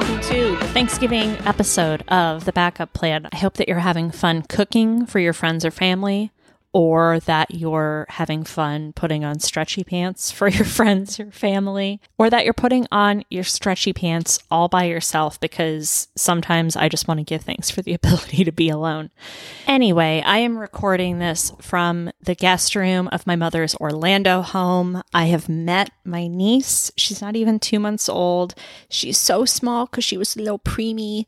welcome to the Thanksgiving episode of The Backup Plan. I hope that you're having fun cooking for your friends or family, or that you're having fun putting on stretchy pants for your friends your family, or that you're putting on your stretchy pants all by yourself because sometimes I just want to give thanks for the ability to be alone. Anyway, I am recording this from the guest room of my mother's Orlando home. I have met my niece. She's not even two months old. She's so small because she was a little preemie.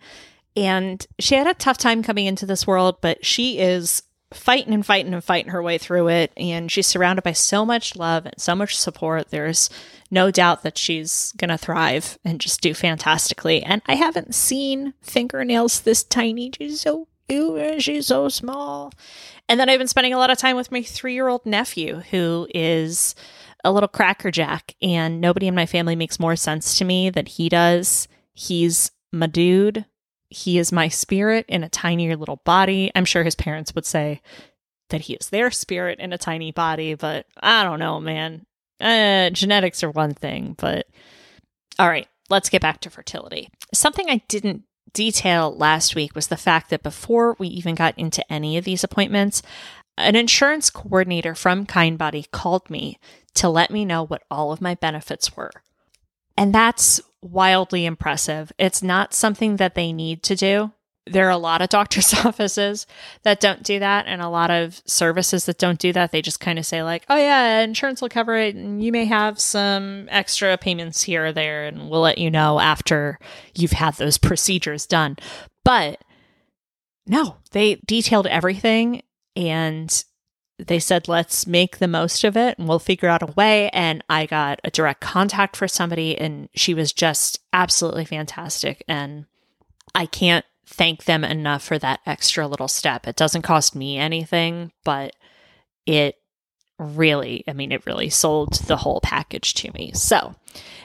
And she had a tough time coming into this world, but she is fighting and fighting and fighting her way through it. And she's surrounded by so much love and so much support. There's no doubt that she's going to thrive and just do fantastically. And I haven't seen fingernails this tiny. She's so cute. She's so small. And then I've been spending a lot of time with my three year old nephew, who is a little crackerjack. And nobody in my family makes more sense to me than he does. He's my dude he is my spirit in a tinier little body. I'm sure his parents would say that he is their spirit in a tiny body, but I don't know, man. Uh, genetics are one thing, but all right, let's get back to fertility. Something I didn't detail last week was the fact that before we even got into any of these appointments, an insurance coordinator from Kindbody called me to let me know what all of my benefits were. And that's wildly impressive. It's not something that they need to do. There are a lot of doctor's offices that don't do that, and a lot of services that don't do that. They just kind of say, like, oh, yeah, insurance will cover it, and you may have some extra payments here or there, and we'll let you know after you've had those procedures done. But no, they detailed everything and they said, let's make the most of it and we'll figure out a way. And I got a direct contact for somebody, and she was just absolutely fantastic. And I can't thank them enough for that extra little step. It doesn't cost me anything, but it really, I mean, it really sold the whole package to me. So,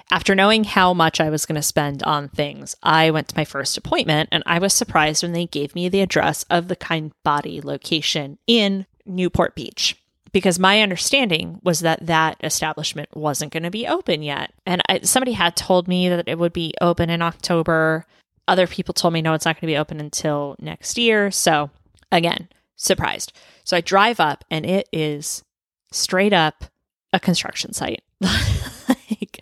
after knowing how much I was going to spend on things, I went to my first appointment and I was surprised when they gave me the address of the Kind Body location in Newport Beach because my understanding was that that establishment wasn't going to be open yet. And I, somebody had told me that it would be open in October. Other people told me, no, it's not going to be open until next year. So, again, surprised. So I drive up and it is straight up a construction site. like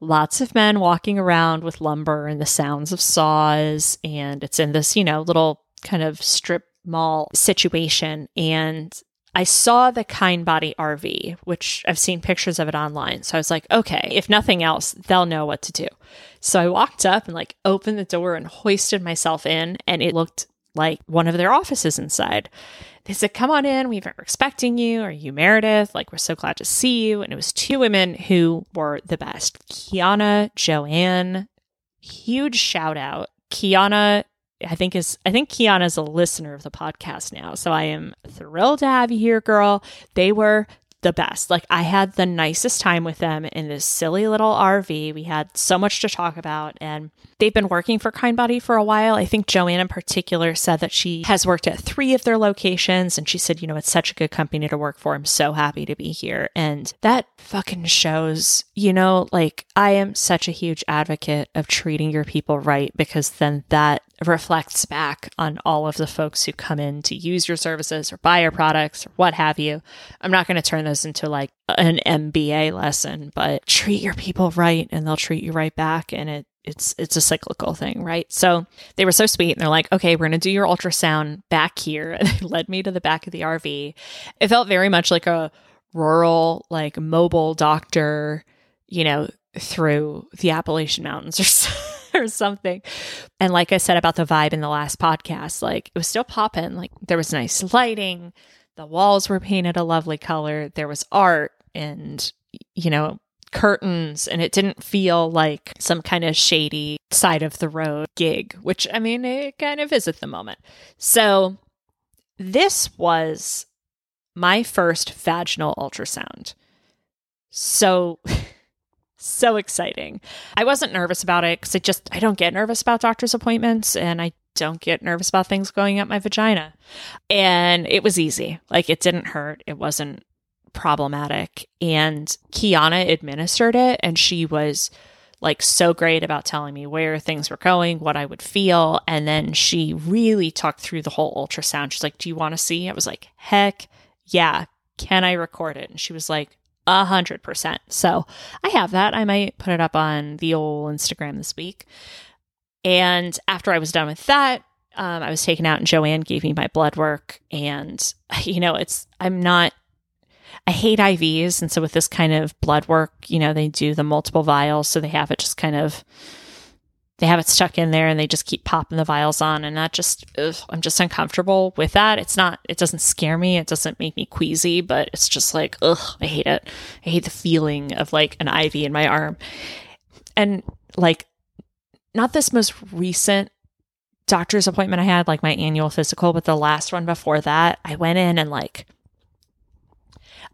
lots of men walking around with lumber and the sounds of saws. And it's in this, you know, little kind of strip mall situation and I saw the Kindbody RV, which I've seen pictures of it online. So I was like, okay, if nothing else, they'll know what to do. So I walked up and like opened the door and hoisted myself in, and it looked like one of their offices inside. They said, Come on in. We were expecting you. Are you Meredith? Like, we're so glad to see you. And it was two women who were the best Kiana, Joanne. Huge shout out. Kiana I think is I think Kiana's a listener of the podcast now. So I am thrilled to have you here, girl. They were the best. Like I had the nicest time with them in this silly little RV. We had so much to talk about and they've been working for Kindbody for a while. I think Joanne in particular said that she has worked at 3 of their locations and she said, you know, it's such a good company to work for. I'm so happy to be here. And that fucking shows, you know, like I am such a huge advocate of treating your people right because then that reflects back on all of the folks who come in to use your services or buy your products or what have you. I'm not going to turn this into like an MBA lesson, but treat your people right and they'll treat you right back and it it's it's a cyclical thing, right? So they were so sweet and they're like, "Okay, we're going to do your ultrasound back here." And they led me to the back of the RV. It felt very much like a rural like mobile doctor, you know, through the Appalachian Mountains or something or something. And like I said about the vibe in the last podcast, like it was still popping. Like there was nice lighting, the walls were painted a lovely color, there was art and, you know, curtains, and it didn't feel like some kind of shady side of the road gig, which I mean, it kind of is at the moment. So this was my first vaginal ultrasound. So so exciting. I wasn't nervous about it because I just, I don't get nervous about doctor's appointments and I don't get nervous about things going up my vagina. And it was easy. Like it didn't hurt. It wasn't problematic. And Kiana administered it and she was like so great about telling me where things were going, what I would feel. And then she really talked through the whole ultrasound. She's like, Do you want to see? I was like, Heck yeah. Can I record it? And she was like, a hundred percent. So I have that. I might put it up on the old Instagram this week. And after I was done with that, um, I was taken out and Joanne gave me my blood work. And, you know, it's, I'm not, I hate IVs. And so with this kind of blood work, you know, they do the multiple vials. So they have it just kind of, they have it stuck in there and they just keep popping the vials on. And that just, ugh, I'm just uncomfortable with that. It's not, it doesn't scare me. It doesn't make me queasy, but it's just like, ugh, I hate it. I hate the feeling of like an IV in my arm. And like, not this most recent doctor's appointment I had, like my annual physical, but the last one before that, I went in and like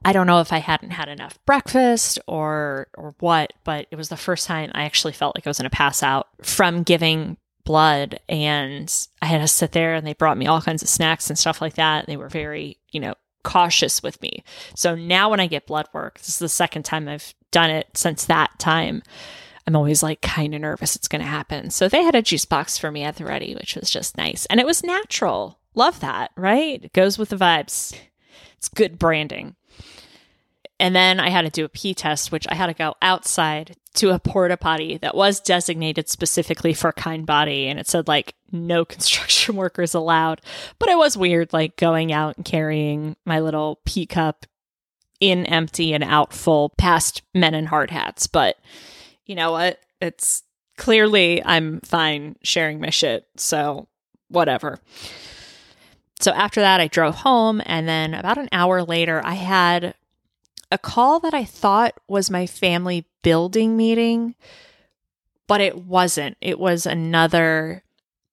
I don't know if I hadn't had enough breakfast or or what, but it was the first time I actually felt like I was going to pass out from giving blood and I had to sit there and they brought me all kinds of snacks and stuff like that. They were very, you know, cautious with me. So now when I get blood work, this is the second time I've done it since that time. I'm always like kind of nervous it's going to happen. So they had a juice box for me at the ready, which was just nice. And it was natural. Love that, right? It goes with the vibes. It's good branding. And then I had to do a pee test, which I had to go outside to a porta potty that was designated specifically for Kindbody. And it said, like, no construction workers allowed. But it was weird, like, going out and carrying my little pee cup in empty and out full past men in hard hats. But you know what? It's clearly I'm fine sharing my shit. So, whatever. So, after that, I drove home. And then about an hour later, I had a call that I thought was my family building meeting, but it wasn't. It was another.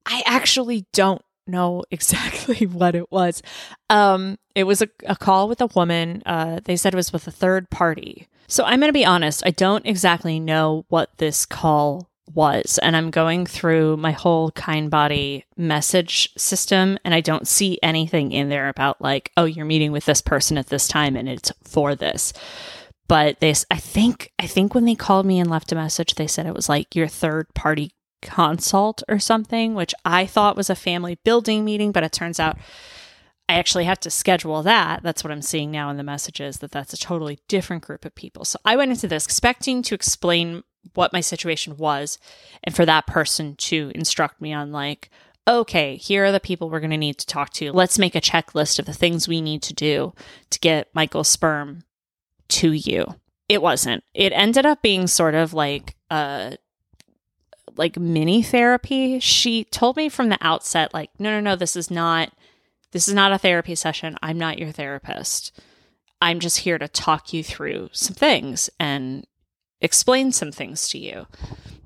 I actually don't know exactly what it was. Um, it was a, a call with a woman. Uh, they said it was with a third party. So I'm going to be honest, I don't exactly know what this call was. And I'm going through my whole Kindbody message system and I don't see anything in there about like, oh, you're meeting with this person at this time and it's for this. But this I think, I think when they called me and left a message, they said it was like your third party consult or something, which I thought was a family building meeting, but it turns out I actually have to schedule that. That's what I'm seeing now in the messages that that's a totally different group of people. So I went into this expecting to explain what my situation was and for that person to instruct me on like okay, here are the people we're going to need to talk to. Let's make a checklist of the things we need to do to get Michael's sperm to you. It wasn't. It ended up being sort of like a like mini therapy. She told me from the outset like no no no this is not this is not a therapy session. I'm not your therapist. I'm just here to talk you through some things and explain some things to you.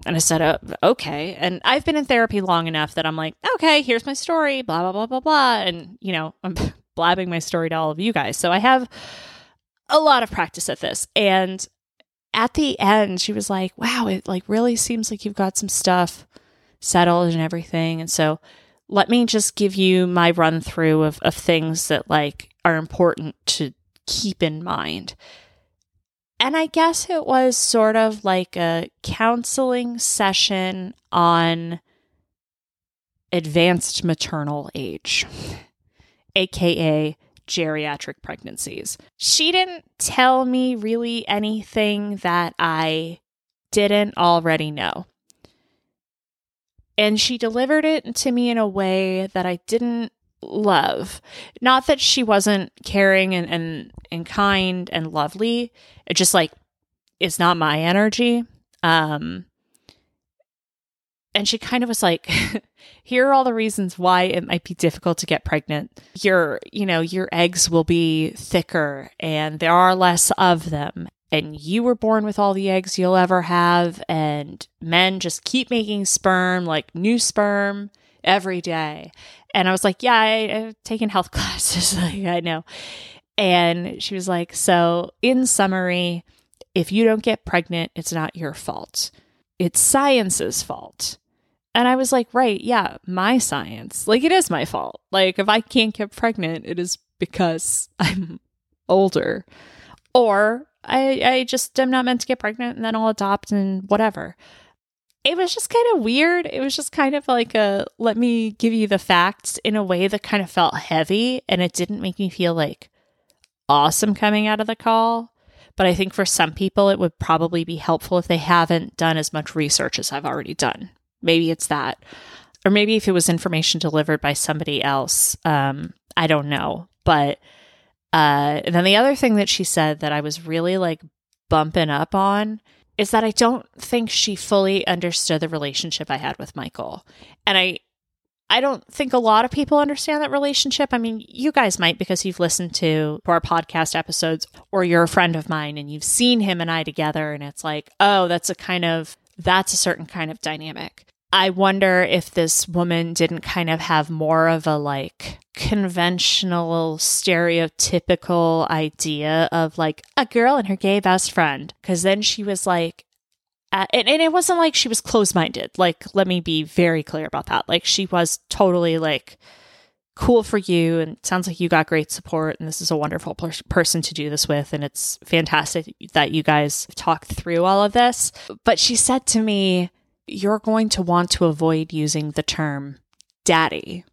And I said, uh, okay. And I've been in therapy long enough that I'm like, okay, here's my story, blah, blah, blah, blah, blah. And, you know, I'm blabbing my story to all of you guys. So I have a lot of practice at this. And at the end, she was like, wow, it like really seems like you've got some stuff settled and everything. And so let me just give you my run through of, of things that like are important to keep in mind. And I guess it was sort of like a counseling session on advanced maternal age, aka geriatric pregnancies. She didn't tell me really anything that I didn't already know. And she delivered it to me in a way that I didn't love. Not that she wasn't caring and, and, and kind and lovely. It just like it's not my energy. Um and she kind of was like here are all the reasons why it might be difficult to get pregnant your you know your eggs will be thicker and there are less of them and you were born with all the eggs you'll ever have and men just keep making sperm like new sperm every day and i was like yeah I, have taken health classes. Like i know. And she was like so in summary if you don't get pregnant it's not your fault. It's science's fault. And i was like right yeah my science like it is my fault. Like if i can't get pregnant it is because i'm older. Or I, I just am not meant to get pregnant and then I'll adopt and whatever. It was just kind of weird. It was just kind of like a let me give you the facts in a way that kind of felt heavy and it didn't make me feel like awesome coming out of the call. But I think for some people, it would probably be helpful if they haven't done as much research as I've already done. Maybe it's that. Or maybe if it was information delivered by somebody else. Um, I don't know. But uh, and then the other thing that she said that I was really like bumping up on is that I don't think she fully understood the relationship I had with Michael. And I I don't think a lot of people understand that relationship. I mean, you guys might because you've listened to our podcast episodes or you're a friend of mine and you've seen him and I together and it's like, "Oh, that's a kind of that's a certain kind of dynamic." I wonder if this woman didn't kind of have more of a like conventional, stereotypical idea of like a girl and her gay best friend. Cause then she was like, uh, and, and it wasn't like she was closed minded. Like, let me be very clear about that. Like, she was totally like, cool for you and sounds like you got great support and this is a wonderful per- person to do this with and it's fantastic that you guys talked through all of this but she said to me you're going to want to avoid using the term daddy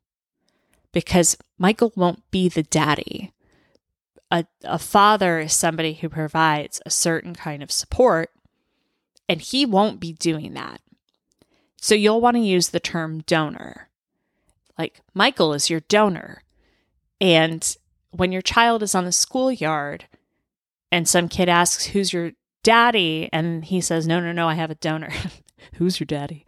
because Michael won't be the daddy. A, a father is somebody who provides a certain kind of support, and he won't be doing that. So you'll want to use the term donor. Like, Michael is your donor. And when your child is on the schoolyard and some kid asks, Who's your daddy? And he says, No, no, no, I have a donor. Who's your daddy?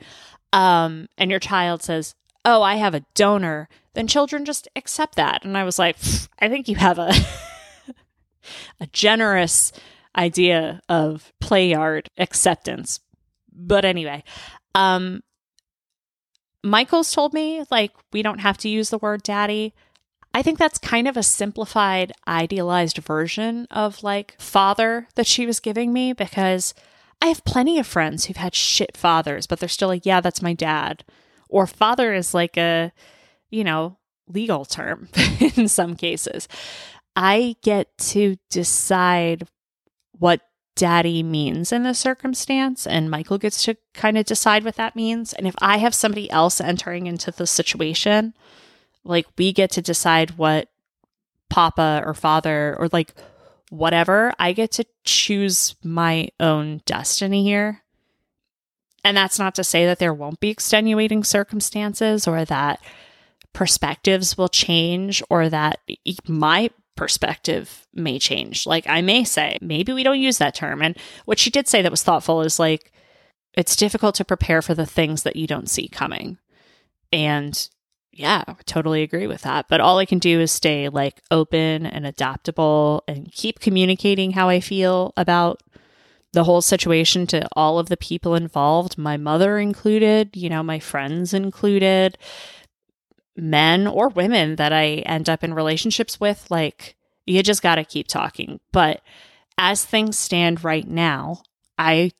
Um, and your child says, Oh, I have a donor, then children just accept that. And I was like, I think you have a a generous idea of play yard acceptance. But anyway, um Michael's told me like we don't have to use the word daddy. I think that's kind of a simplified, idealized version of like father that she was giving me because I have plenty of friends who've had shit fathers, but they're still like, yeah, that's my dad. Or father is like a, you know, legal term in some cases. I get to decide what daddy means in the circumstance, and Michael gets to kind of decide what that means. And if I have somebody else entering into the situation, like we get to decide what papa or father or like whatever, I get to choose my own destiny here. And that's not to say that there won't be extenuating circumstances or that perspectives will change or that my perspective may change. Like I may say, maybe we don't use that term. And what she did say that was thoughtful is like, it's difficult to prepare for the things that you don't see coming. And yeah, totally agree with that. But all I can do is stay like open and adaptable and keep communicating how I feel about the whole situation to all of the people involved, my mother included, you know, my friends included, men or women that I end up in relationships with. Like, you just got to keep talking. But as things stand right now, I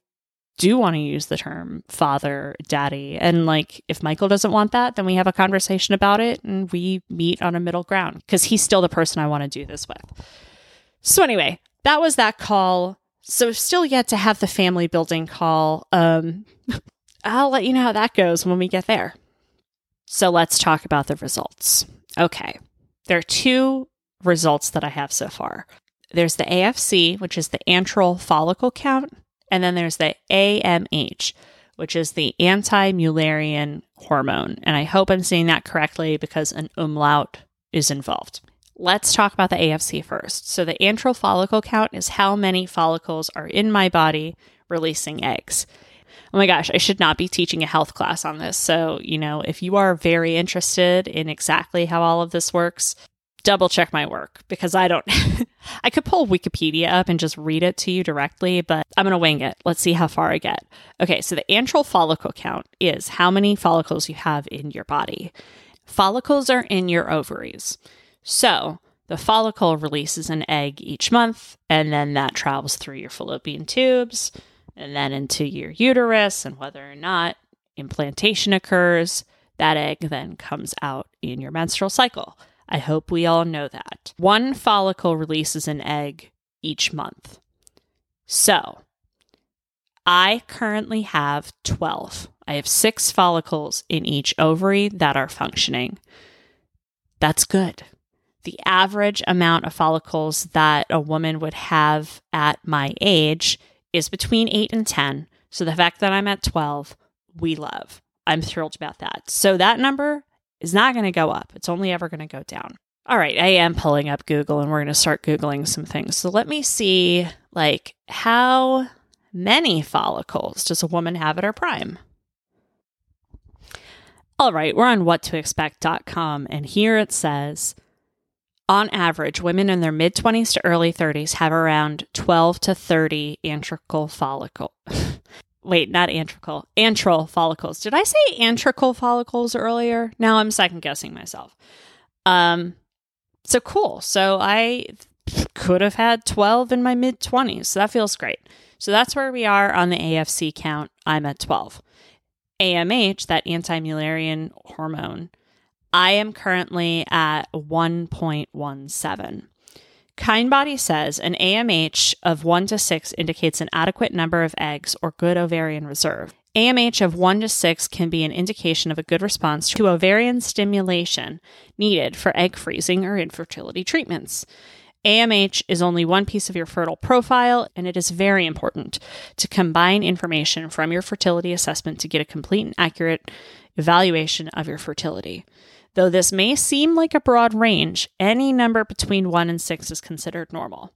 do want to use the term father, daddy. And like, if Michael doesn't want that, then we have a conversation about it and we meet on a middle ground because he's still the person I want to do this with. So, anyway, that was that call. So, still yet to have the family building call. Um, I'll let you know how that goes when we get there. So, let's talk about the results. Okay. There are two results that I have so far. There's the AFC, which is the antral follicle count, and then there's the AMH, which is the anti Mullerian hormone. And I hope I'm saying that correctly because an umlaut is involved. Let's talk about the AFC first. So, the antral follicle count is how many follicles are in my body releasing eggs. Oh my gosh, I should not be teaching a health class on this. So, you know, if you are very interested in exactly how all of this works, double check my work because I don't. I could pull Wikipedia up and just read it to you directly, but I'm going to wing it. Let's see how far I get. Okay, so the antral follicle count is how many follicles you have in your body. Follicles are in your ovaries. So the follicle releases an egg each month, and then that travels through your fallopian tubes and then into your uterus. And whether or not implantation occurs, that egg then comes out in your menstrual cycle. I hope we all know that. One follicle releases an egg each month. So I currently have 12. I have six follicles in each ovary that are functioning. That's good. The average amount of follicles that a woman would have at my age is between 8 and 10. So the fact that I'm at 12, we love. I'm thrilled about that. So that number is not going to go up. It's only ever going to go down. All right, I am pulling up Google and we're going to start Googling some things. So let me see, like, how many follicles does a woman have at her prime? All right, we're on whattoexpect.com, and here it says on average, women in their mid 20s to early 30s have around 12 to 30 antrical follicle. Wait, not antrical, antral follicles. Did I say antrical follicles earlier? Now I'm second guessing myself. Um, so cool. So I could have had 12 in my mid 20s. So that feels great. So that's where we are on the AFC count. I'm at 12. AMH, that anti Mullerian hormone, I am currently at 1.17. Kindbody says an AMH of 1 to 6 indicates an adequate number of eggs or good ovarian reserve. AMH of 1 to 6 can be an indication of a good response to ovarian stimulation needed for egg freezing or infertility treatments. AMH is only one piece of your fertile profile, and it is very important to combine information from your fertility assessment to get a complete and accurate evaluation of your fertility. Though this may seem like a broad range, any number between 1 and 6 is considered normal.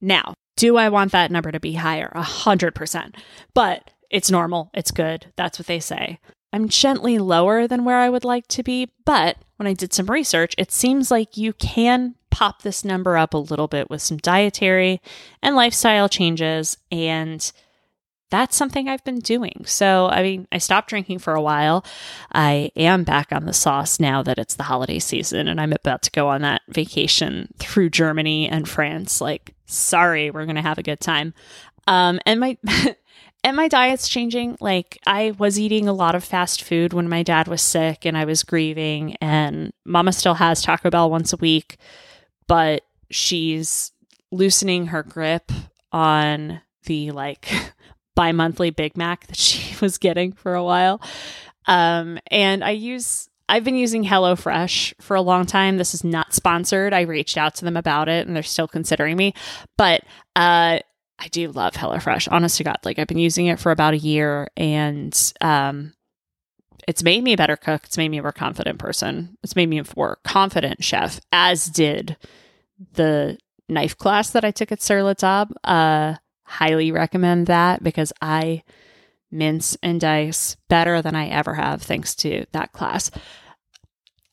Now, do I want that number to be higher? A 100%. But it's normal, it's good, that's what they say. I'm gently lower than where I would like to be, but when I did some research, it seems like you can pop this number up a little bit with some dietary and lifestyle changes. And that's something I've been doing. So, I mean, I stopped drinking for a while. I am back on the sauce now that it's the holiday season and I'm about to go on that vacation through Germany and France. Like, sorry, we're going to have a good time. Um, and my. and my diet's changing. Like, I was eating a lot of fast food when my dad was sick and I was grieving, and mama still has Taco Bell once a week but she's loosening her grip on the like bi-monthly Big Mac that she was getting for a while. Um, and I use I've been using HelloFresh for a long time. This is not sponsored. I reached out to them about it and they're still considering me. But uh I do love HelloFresh. Honest to God. Like I've been using it for about a year and um it's made me a better cook. It's made me a more confident person. It's made me a more confident chef, as did the knife class that I took at Sur La Table. Uh, highly recommend that because I mince and dice better than I ever have thanks to that class.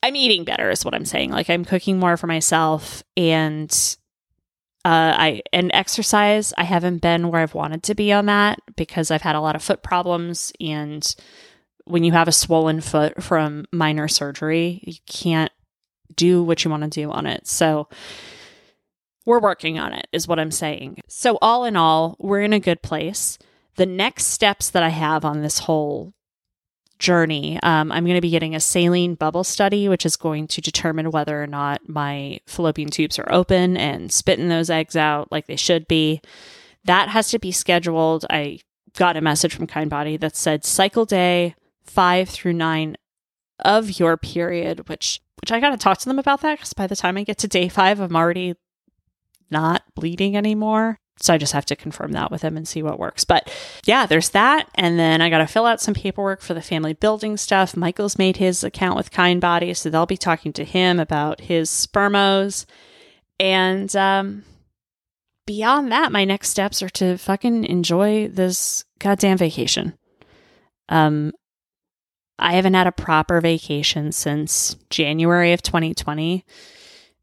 I'm eating better is what I'm saying. Like I'm cooking more for myself and uh, I and exercise. I haven't been where I've wanted to be on that because I've had a lot of foot problems and when you have a swollen foot from minor surgery, you can't do what you want to do on it. So we're working on it, is what I'm saying. So, all in all, we're in a good place. The next steps that I have on this whole journey, um, I'm going to be getting a saline bubble study, which is going to determine whether or not my fallopian tubes are open and spitting those eggs out like they should be. That has to be scheduled. I got a message from Kindbody that said cycle day five through nine of your period, which which I got to talk to them about that because by the time I get to day five, I'm already not bleeding anymore. So I just have to confirm that with him and see what works. But yeah, there's that. And then I got to fill out some paperwork for the family building stuff. Michael's made his account with Kindbody, so they'll be talking to him about his spermos. And um, beyond that, my next steps are to fucking enjoy this goddamn vacation. Um, I haven't had a proper vacation since January of 2020.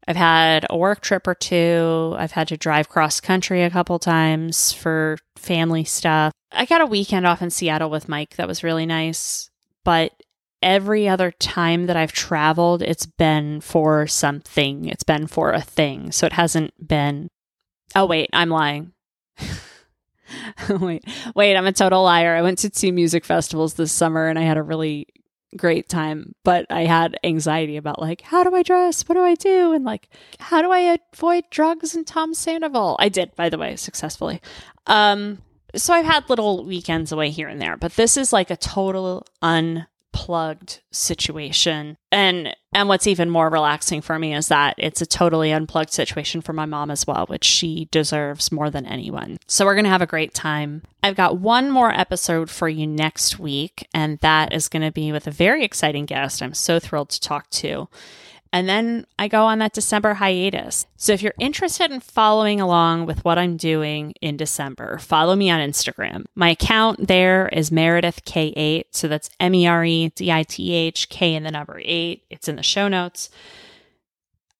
I've had a work trip or two. I've had to drive cross country a couple times for family stuff. I got a weekend off in Seattle with Mike that was really nice. But every other time that I've traveled, it's been for something, it's been for a thing. So it hasn't been. Oh, wait, I'm lying. wait, wait, I'm a total liar. I went to two music festivals this summer and I had a really great time, but I had anxiety about like, how do I dress? What do I do? And like, how do I avoid drugs and Tom Sandoval? I did, by the way, successfully. Um, so I've had little weekends away here and there, but this is like a total unplugged situation. And and what's even more relaxing for me is that it's a totally unplugged situation for my mom as well, which she deserves more than anyone. So we're going to have a great time. I've got one more episode for you next week, and that is going to be with a very exciting guest I'm so thrilled to talk to. And then I go on that December hiatus. So if you're interested in following along with what I'm doing in December, follow me on Instagram. My account there is Meredith K8. So that's M E R E D I T H K in the number eight. It's in the show notes.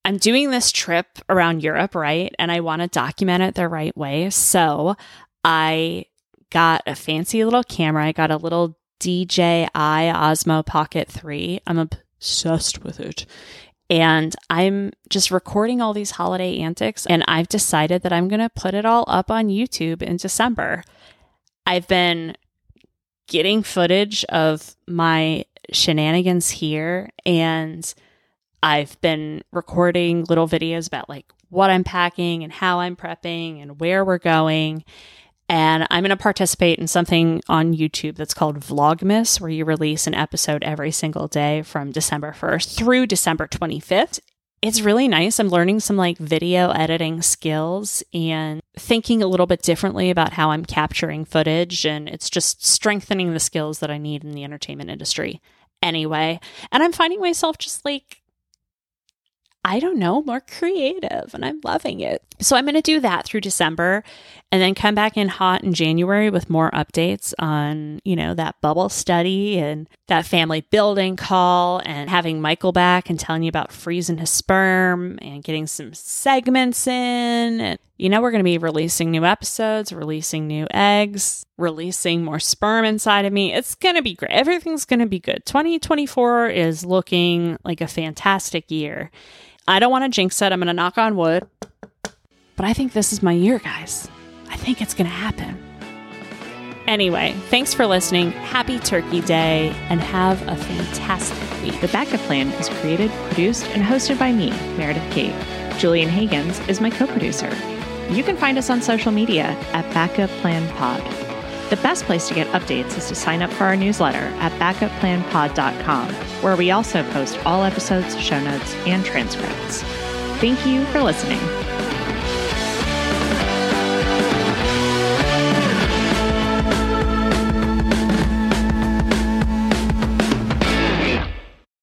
I'm doing this trip around Europe, right? And I want to document it the right way. So I got a fancy little camera. I got a little DJI Osmo Pocket 3. I'm obsessed with it. And I'm just recording all these holiday antics. And I've decided that I'm going to put it all up on YouTube in December. I've been getting footage of my shenanigans here. And I've been recording little videos about like what I'm packing and how I'm prepping and where we're going. And I'm going to participate in something on YouTube that's called Vlogmas, where you release an episode every single day from December 1st through December 25th. It's really nice. I'm learning some like video editing skills and thinking a little bit differently about how I'm capturing footage. And it's just strengthening the skills that I need in the entertainment industry anyway. And I'm finding myself just like I don't know, more creative and I'm loving it. So I'm going to do that through December and then come back in hot in January with more updates on, you know, that bubble study and that family building call and having Michael back and telling you about freezing his sperm and getting some segments in. And, you know, we're going to be releasing new episodes, releasing new eggs, releasing more sperm inside of me. It's going to be great. Everything's going to be good. 2024 is looking like a fantastic year. I don't want to jinx it. I'm going to knock on wood. But I think this is my year, guys. I think it's going to happen. Anyway, thanks for listening. Happy Turkey Day and have a fantastic week. The Backup Plan is created, produced, and hosted by me, Meredith Kate. Julian Hagins is my co producer. You can find us on social media at Backup Plan Pod. The best place to get updates is to sign up for our newsletter at backupplanpod.com, where we also post all episodes, show notes, and transcripts. Thank you for listening.